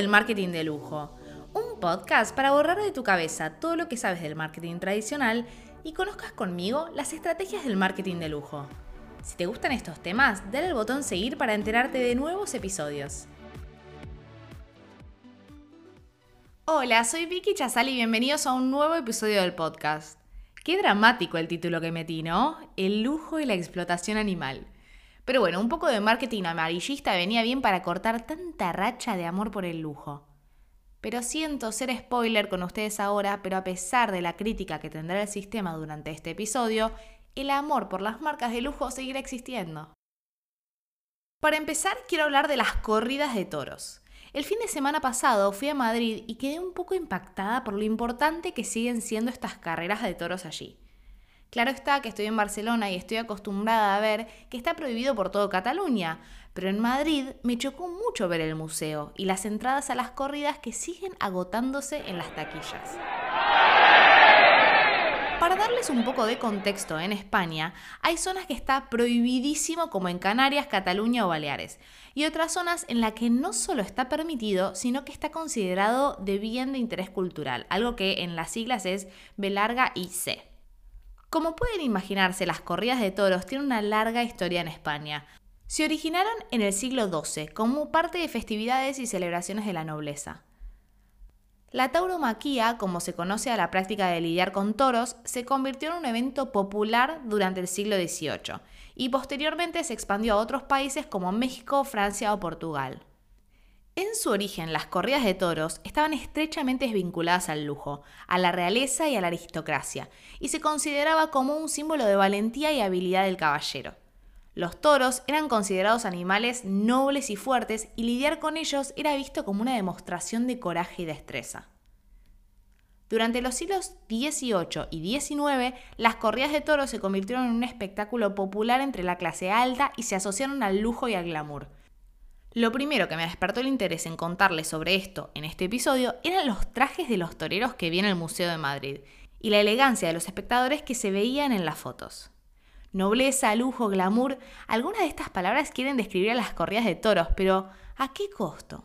del marketing de lujo, un podcast para borrar de tu cabeza todo lo que sabes del marketing tradicional y conozcas conmigo las estrategias del marketing de lujo. Si te gustan estos temas, dale al botón seguir para enterarte de nuevos episodios. Hola, soy Vicky Chazal y bienvenidos a un nuevo episodio del podcast. Qué dramático el título que metí, ¿no? El lujo y la explotación animal. Pero bueno, un poco de marketing amarillista venía bien para cortar tanta racha de amor por el lujo. Pero siento ser spoiler con ustedes ahora, pero a pesar de la crítica que tendrá el sistema durante este episodio, el amor por las marcas de lujo seguirá existiendo. Para empezar, quiero hablar de las corridas de toros. El fin de semana pasado fui a Madrid y quedé un poco impactada por lo importante que siguen siendo estas carreras de toros allí. Claro está que estoy en Barcelona y estoy acostumbrada a ver que está prohibido por todo Cataluña, pero en Madrid me chocó mucho ver el museo y las entradas a las corridas que siguen agotándose en las taquillas. Para darles un poco de contexto, en España hay zonas que está prohibidísimo como en Canarias, Cataluña o Baleares, y otras zonas en las que no solo está permitido, sino que está considerado de bien de interés cultural, algo que en las siglas es B larga y C. Como pueden imaginarse, las corridas de toros tienen una larga historia en España. Se originaron en el siglo XII como parte de festividades y celebraciones de la nobleza. La tauromaquia, como se conoce a la práctica de lidiar con toros, se convirtió en un evento popular durante el siglo XVIII y posteriormente se expandió a otros países como México, Francia o Portugal. En su origen, las corridas de toros estaban estrechamente vinculadas al lujo, a la realeza y a la aristocracia, y se consideraba como un símbolo de valentía y habilidad del caballero. Los toros eran considerados animales nobles y fuertes y lidiar con ellos era visto como una demostración de coraje y destreza. Durante los siglos XVIII y XIX, las corridas de toros se convirtieron en un espectáculo popular entre la clase alta y se asociaron al lujo y al glamour, lo primero que me despertó el interés en contarles sobre esto en este episodio eran los trajes de los toreros que vi en el Museo de Madrid y la elegancia de los espectadores que se veían en las fotos. Nobleza, lujo, glamour, algunas de estas palabras quieren describir a las corridas de toros, pero ¿a qué costo?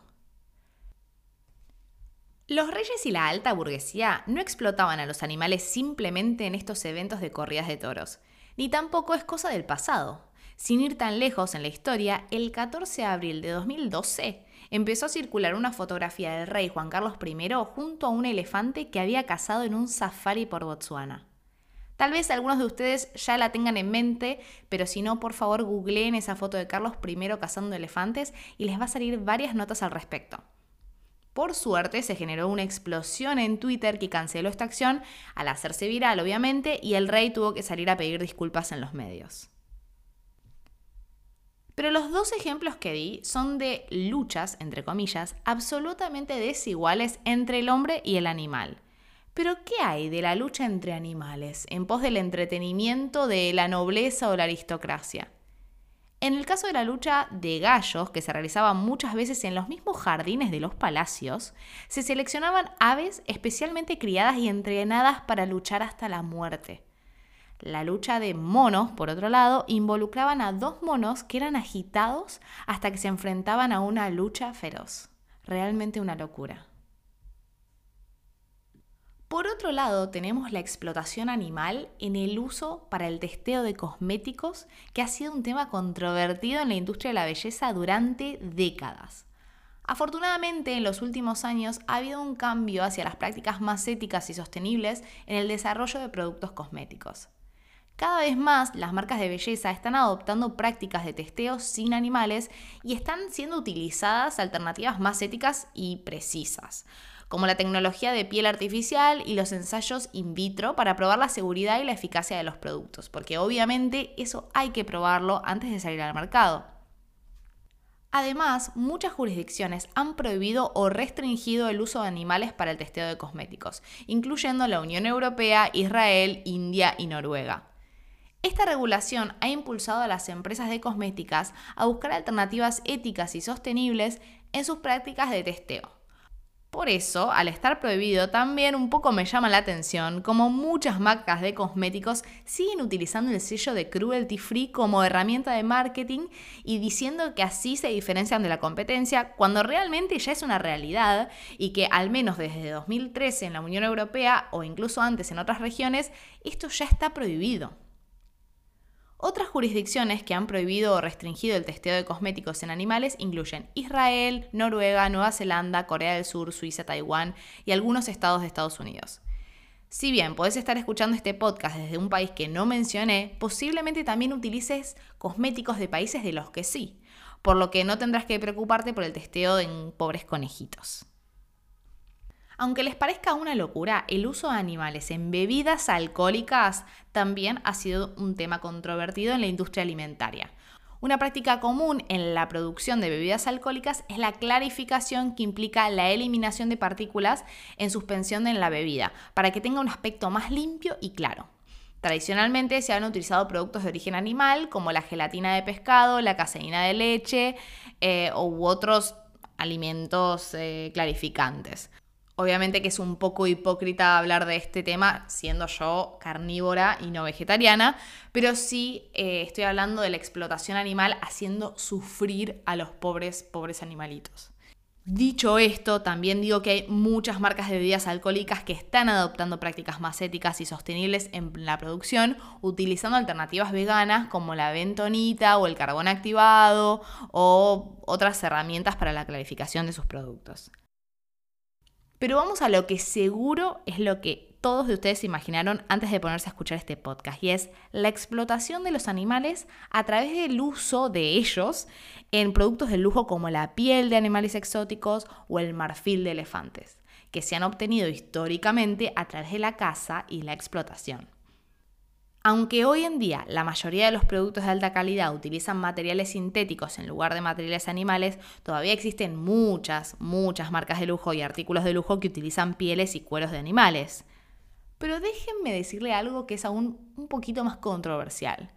Los reyes y la alta burguesía no explotaban a los animales simplemente en estos eventos de corridas de toros, ni tampoco es cosa del pasado. Sin ir tan lejos en la historia, el 14 de abril de 2012 empezó a circular una fotografía del rey Juan Carlos I junto a un elefante que había cazado en un safari por Botsuana. Tal vez algunos de ustedes ya la tengan en mente, pero si no, por favor googleen esa foto de Carlos I cazando elefantes y les va a salir varias notas al respecto. Por suerte se generó una explosión en Twitter que canceló esta acción al hacerse viral, obviamente, y el rey tuvo que salir a pedir disculpas en los medios. Pero los dos ejemplos que di son de luchas, entre comillas, absolutamente desiguales entre el hombre y el animal. Pero ¿qué hay de la lucha entre animales en pos del entretenimiento de la nobleza o la aristocracia? En el caso de la lucha de gallos, que se realizaba muchas veces en los mismos jardines de los palacios, se seleccionaban aves especialmente criadas y entrenadas para luchar hasta la muerte. La lucha de monos, por otro lado, involucraban a dos monos que eran agitados hasta que se enfrentaban a una lucha feroz. Realmente una locura. Por otro lado, tenemos la explotación animal en el uso para el testeo de cosméticos, que ha sido un tema controvertido en la industria de la belleza durante décadas. Afortunadamente, en los últimos años ha habido un cambio hacia las prácticas más éticas y sostenibles en el desarrollo de productos cosméticos. Cada vez más las marcas de belleza están adoptando prácticas de testeo sin animales y están siendo utilizadas alternativas más éticas y precisas, como la tecnología de piel artificial y los ensayos in vitro para probar la seguridad y la eficacia de los productos, porque obviamente eso hay que probarlo antes de salir al mercado. Además, muchas jurisdicciones han prohibido o restringido el uso de animales para el testeo de cosméticos, incluyendo la Unión Europea, Israel, India y Noruega. Esta regulación ha impulsado a las empresas de cosméticas a buscar alternativas éticas y sostenibles en sus prácticas de testeo. Por eso, al estar prohibido, también un poco me llama la atención como muchas marcas de cosméticos siguen utilizando el sello de cruelty free como herramienta de marketing y diciendo que así se diferencian de la competencia, cuando realmente ya es una realidad y que al menos desde 2013 en la Unión Europea o incluso antes en otras regiones, esto ya está prohibido. Otras jurisdicciones que han prohibido o restringido el testeo de cosméticos en animales incluyen Israel, Noruega, Nueva Zelanda, Corea del Sur, Suiza, Taiwán y algunos estados de Estados Unidos. Si bien podés estar escuchando este podcast desde un país que no mencioné, posiblemente también utilices cosméticos de países de los que sí, por lo que no tendrás que preocuparte por el testeo en pobres conejitos. Aunque les parezca una locura, el uso de animales en bebidas alcohólicas también ha sido un tema controvertido en la industria alimentaria. Una práctica común en la producción de bebidas alcohólicas es la clarificación que implica la eliminación de partículas en suspensión en la bebida, para que tenga un aspecto más limpio y claro. Tradicionalmente se han utilizado productos de origen animal como la gelatina de pescado, la caseína de leche eh, u otros alimentos eh, clarificantes. Obviamente que es un poco hipócrita hablar de este tema siendo yo carnívora y no vegetariana, pero sí eh, estoy hablando de la explotación animal haciendo sufrir a los pobres, pobres animalitos. Dicho esto, también digo que hay muchas marcas de bebidas alcohólicas que están adoptando prácticas más éticas y sostenibles en la producción, utilizando alternativas veganas como la bentonita o el carbón activado o otras herramientas para la clarificación de sus productos. Pero vamos a lo que seguro es lo que todos de ustedes imaginaron antes de ponerse a escuchar este podcast, y es la explotación de los animales a través del uso de ellos en productos de lujo como la piel de animales exóticos o el marfil de elefantes, que se han obtenido históricamente a través de la caza y la explotación. Aunque hoy en día la mayoría de los productos de alta calidad utilizan materiales sintéticos en lugar de materiales animales, todavía existen muchas, muchas marcas de lujo y artículos de lujo que utilizan pieles y cueros de animales. Pero déjenme decirle algo que es aún un poquito más controversial.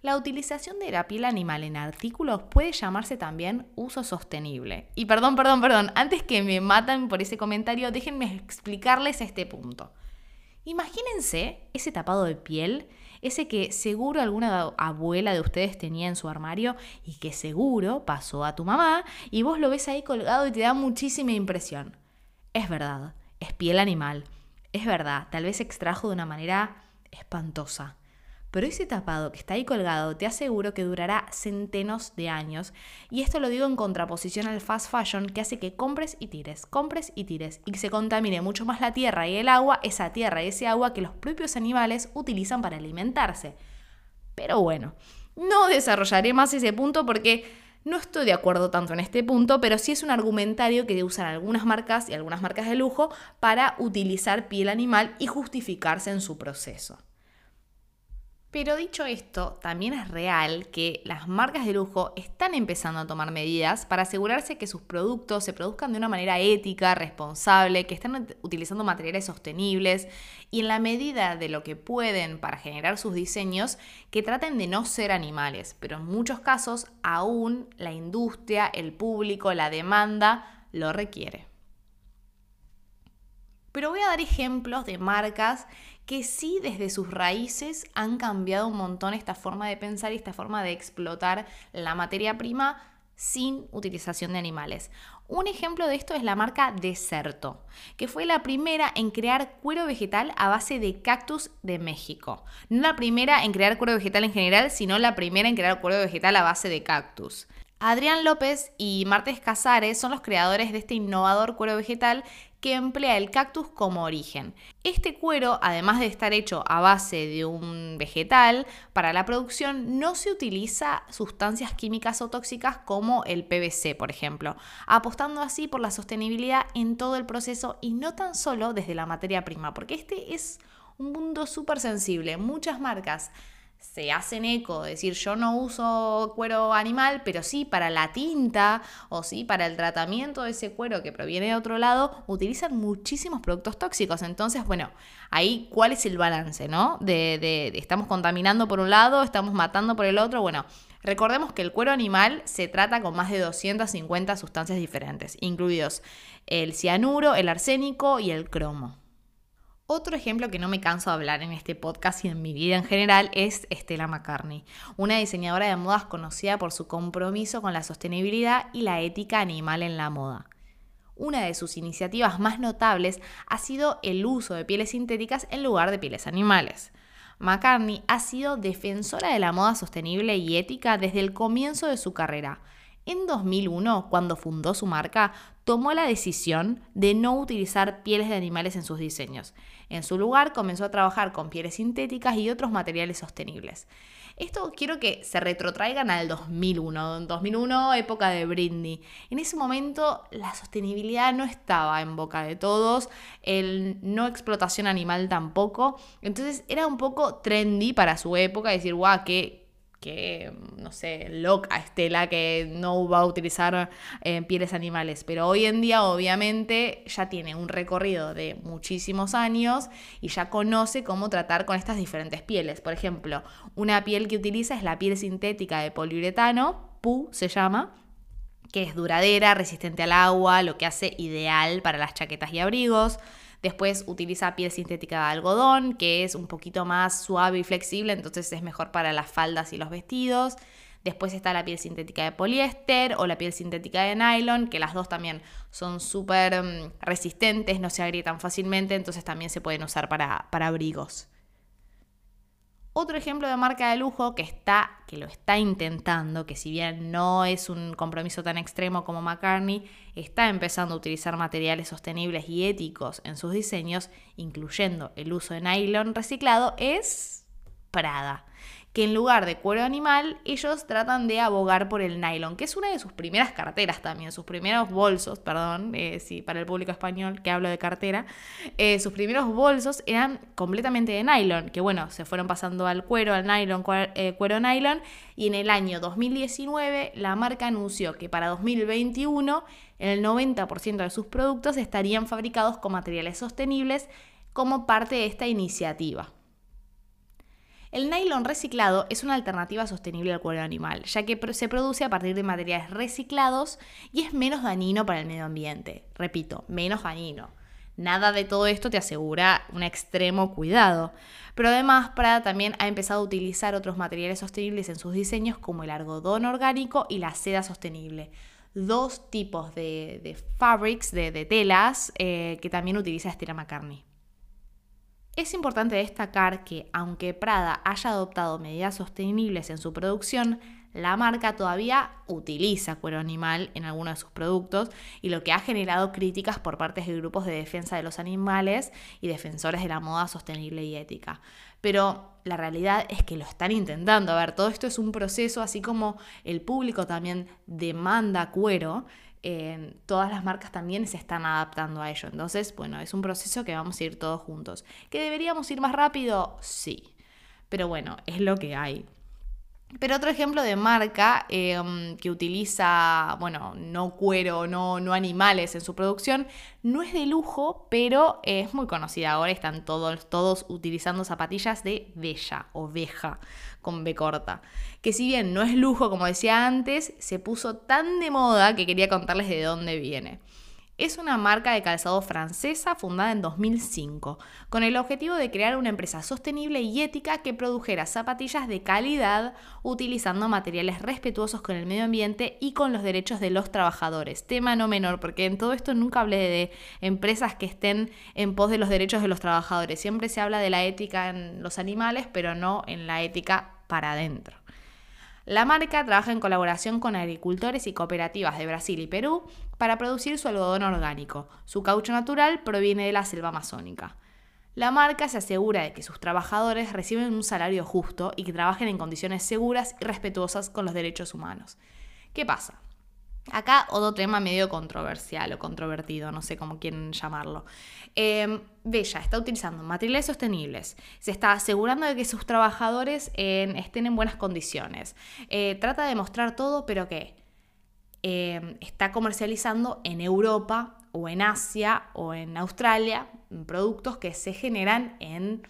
La utilización de la piel animal en artículos puede llamarse también uso sostenible. Y perdón, perdón, perdón, antes que me matan por ese comentario, déjenme explicarles este punto. Imagínense ese tapado de piel, ese que seguro alguna abuela de ustedes tenía en su armario y que seguro pasó a tu mamá y vos lo ves ahí colgado y te da muchísima impresión. Es verdad, es piel animal. Es verdad, tal vez extrajo de una manera espantosa. Pero ese tapado que está ahí colgado te aseguro que durará centenos de años. Y esto lo digo en contraposición al fast fashion que hace que compres y tires, compres y tires. Y que se contamine mucho más la tierra y el agua, esa tierra y ese agua que los propios animales utilizan para alimentarse. Pero bueno, no desarrollaré más ese punto porque no estoy de acuerdo tanto en este punto, pero sí es un argumentario que usan algunas marcas y algunas marcas de lujo para utilizar piel animal y justificarse en su proceso. Pero dicho esto, también es real que las marcas de lujo están empezando a tomar medidas para asegurarse que sus productos se produzcan de una manera ética, responsable, que estén utilizando materiales sostenibles y en la medida de lo que pueden para generar sus diseños, que traten de no ser animales. Pero en muchos casos aún la industria, el público, la demanda lo requiere. Pero voy a dar ejemplos de marcas que sí desde sus raíces han cambiado un montón esta forma de pensar y esta forma de explotar la materia prima sin utilización de animales. Un ejemplo de esto es la marca Deserto, que fue la primera en crear cuero vegetal a base de cactus de México. No la primera en crear cuero vegetal en general, sino la primera en crear cuero vegetal a base de cactus. Adrián López y Martes Casares son los creadores de este innovador cuero vegetal que emplea el cactus como origen. Este cuero, además de estar hecho a base de un vegetal, para la producción no se utiliza sustancias químicas o tóxicas como el PVC, por ejemplo, apostando así por la sostenibilidad en todo el proceso y no tan solo desde la materia prima, porque este es un mundo súper sensible. Muchas marcas se hacen eco, decir yo no uso cuero animal, pero sí para la tinta o sí para el tratamiento de ese cuero que proviene de otro lado, utilizan muchísimos productos tóxicos. Entonces, bueno, ahí cuál es el balance, ¿no? De, de estamos contaminando por un lado, estamos matando por el otro. Bueno, recordemos que el cuero animal se trata con más de 250 sustancias diferentes, incluidos el cianuro, el arsénico y el cromo. Otro ejemplo que no me canso de hablar en este podcast y en mi vida en general es Stella McCartney, una diseñadora de modas conocida por su compromiso con la sostenibilidad y la ética animal en la moda. Una de sus iniciativas más notables ha sido el uso de pieles sintéticas en lugar de pieles animales. McCartney ha sido defensora de la moda sostenible y ética desde el comienzo de su carrera, en 2001, cuando fundó su marca, tomó la decisión de no utilizar pieles de animales en sus diseños. En su lugar, comenzó a trabajar con pieles sintéticas y otros materiales sostenibles. Esto quiero que se retrotraigan al 2001, 2001 época de Britney. En ese momento la sostenibilidad no estaba en boca de todos, el no explotación animal tampoco, entonces era un poco trendy para su época decir, guau, qué, que, no sé, loca Estela que no va a utilizar eh, pieles animales. Pero hoy en día, obviamente, ya tiene un recorrido de muchísimos años y ya conoce cómo tratar con estas diferentes pieles. Por ejemplo, una piel que utiliza es la piel sintética de poliuretano, PU se llama, que es duradera, resistente al agua, lo que hace ideal para las chaquetas y abrigos. Después utiliza piel sintética de algodón, que es un poquito más suave y flexible, entonces es mejor para las faldas y los vestidos. Después está la piel sintética de poliéster o la piel sintética de nylon, que las dos también son súper mm, resistentes, no se agrietan fácilmente, entonces también se pueden usar para, para abrigos. Otro ejemplo de marca de lujo que está, que lo está intentando, que si bien no es un compromiso tan extremo como McCartney, está empezando a utilizar materiales sostenibles y éticos en sus diseños, incluyendo el uso de nylon reciclado, es Prada que en lugar de cuero animal, ellos tratan de abogar por el nylon, que es una de sus primeras carteras también, sus primeros bolsos, perdón, eh, sí, para el público español que hablo de cartera, eh, sus primeros bolsos eran completamente de nylon, que bueno, se fueron pasando al cuero, al nylon, eh, cuero nylon, y en el año 2019 la marca anunció que para 2021 el 90% de sus productos estarían fabricados con materiales sostenibles como parte de esta iniciativa. El nylon reciclado es una alternativa sostenible al cuero animal, ya que se produce a partir de materiales reciclados y es menos dañino para el medio ambiente. Repito, menos dañino. Nada de todo esto te asegura un extremo cuidado. Pero además, Prada también ha empezado a utilizar otros materiales sostenibles en sus diseños como el algodón orgánico y la seda sostenible. Dos tipos de, fabrics, de, telas, eh, que también utiliza Stella McCartney. Es importante destacar que, aunque Prada haya adoptado medidas sostenibles en su producción, la marca todavía utiliza cuero animal en algunos de sus productos y lo que ha generado críticas por parte de grupos de defensa de los animales y defensores de la moda sostenible y ética. Pero la realidad es que lo están intentando. A ver, todo esto es un proceso, así como el público también demanda cuero todas las marcas también se están adaptando a ello. Entonces, bueno, es un proceso que vamos a ir todos juntos. ¿Que deberíamos ir más rápido? Sí. Pero bueno, es lo que hay. Pero otro ejemplo de marca em, que utiliza, bueno, no cuero, no, no animales en su producción, no es de lujo, pero es muy conocida ahora. Están todos, todos utilizando zapatillas de Bella, oveja, con B corta. Que si bien no es lujo, como decía antes, se puso tan de moda que quería contarles de dónde viene es una marca de calzado francesa fundada en 2005, con el objetivo de crear una empresa sostenible y ética que produjera zapatillas de calidad utilizando materiales respetuosos con el medio ambiente y con los derechos de los trabajadores. Tema no menor, porque en todo esto nunca hablé de empresas que estén en pos de los derechos de los trabajadores. Siempre se habla de la ética en los animales, pero no en la ética para adentro. La marca trabaja en colaboración con agricultores y cooperativas de Brasil y Perú para producir su algodón orgánico. Su caucho natural proviene de la selva amazónica. La marca se asegura de que sus trabajadores reciben un salario justo y que trabajen en condiciones seguras y respetuosas con los derechos humanos. ¿Qué pasa? Acá otro tema medio controversial o controvertido, no sé cómo quieren llamarlo. Eh, Bella está utilizando materiales sostenibles, se está asegurando de que sus trabajadores estén en buenas condiciones. Eh, trata de mostrar todo, pero que eh, está comercializando en Europa o en Asia o en Australia productos que se generan en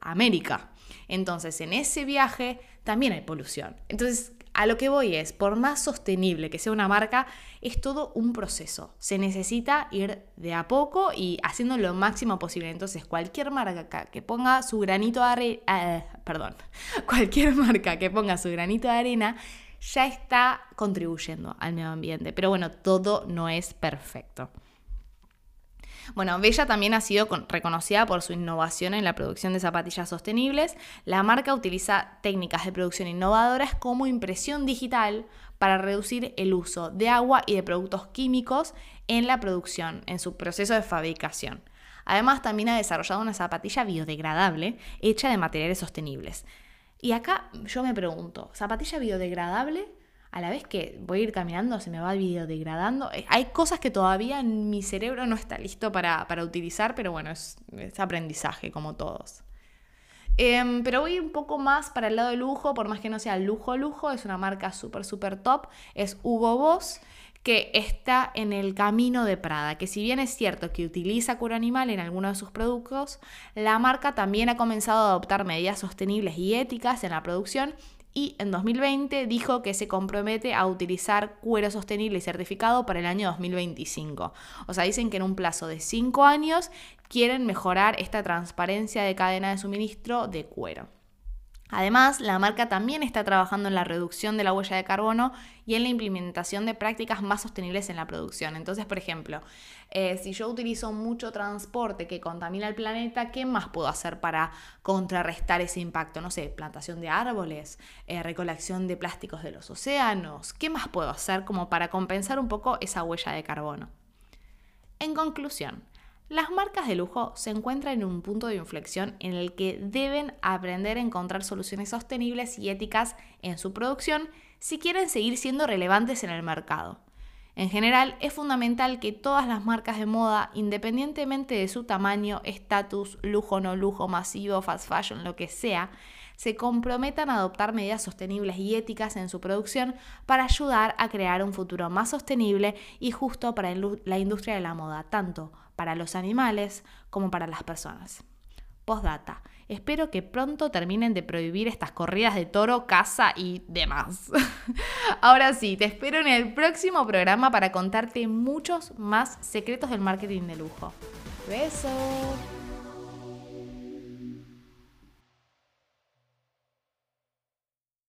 América. Entonces, en ese viaje también hay polución. Entonces, a lo que voy es, por más sostenible que sea una marca, es todo un proceso. Se necesita ir de a poco y haciendo lo máximo posible. Entonces, cualquier marca que ponga su granito de arena, eh, perdón, cualquier marca que ponga su granito de arena ya está contribuyendo al medio ambiente. Pero bueno, todo no es perfecto. Bueno, Bella también ha sido reconocida por su innovación en la producción de zapatillas sostenibles. La marca utiliza técnicas de producción innovadoras como impresión digital para reducir el uso de agua y de productos químicos en la producción, en su proceso de fabricación. Además, también ha desarrollado una zapatilla biodegradable hecha de materiales sostenibles. Y acá yo me pregunto, ¿zapatilla biodegradable? A la vez que voy a ir caminando se me va biodegradando. Eh, hay cosas que todavía mi cerebro no está listo para, utilizar, pero bueno, es, aprendizaje como todos. Em, pero voy un poco más para el lado de lujo, por más que no sea lujo, lujo, es una marca súper, súper top, es Hugo Boss que está en el camino de Prada, que si bien es cierto que utiliza cura animal en algunos de sus productos, la marca también ha comenzado a adoptar medidas sostenibles y éticas en la producción y en 2020 dijo que se compromete a utilizar cuero sostenible y certificado para el año 2025. O sea, dicen que en un plazo de 5 años quieren mejorar esta transparencia de cadena de suministro de cuero. Además, la marca también está trabajando en la reducción de la huella de carbono y en la implementación de prácticas más sostenibles en la producción. Entonces, por ejemplo, eh, si yo utilizo mucho transporte que contamina el planeta, ¿qué más puedo hacer para contrarrestar ese impacto? No sé, plantación de árboles, eh, recolección de plásticos de los océanos. ¿Qué más puedo hacer como para compensar un poco esa huella de carbono? En conclusión, las marcas de lujo se encuentran en un punto de inflexión en el que deben aprender a encontrar soluciones sostenibles y éticas en su producción si quieren seguir siendo relevantes en el mercado. En general, es fundamental que todas las marcas de moda, independientemente de su tamaño, estatus, lujo, no lujo, masivo, fast fashion, lo que sea, se comprometan a adoptar medidas sostenibles y éticas en su producción para ayudar a crear un futuro más sostenible y justo para la industria de la moda, tanto para los animales como para las personas. Postdata. Espero que pronto terminen de prohibir estas corridas de toro, caza y demás. Ahora sí, te espero en el próximo programa para contarte muchos más secretos del marketing de lujo. Besos.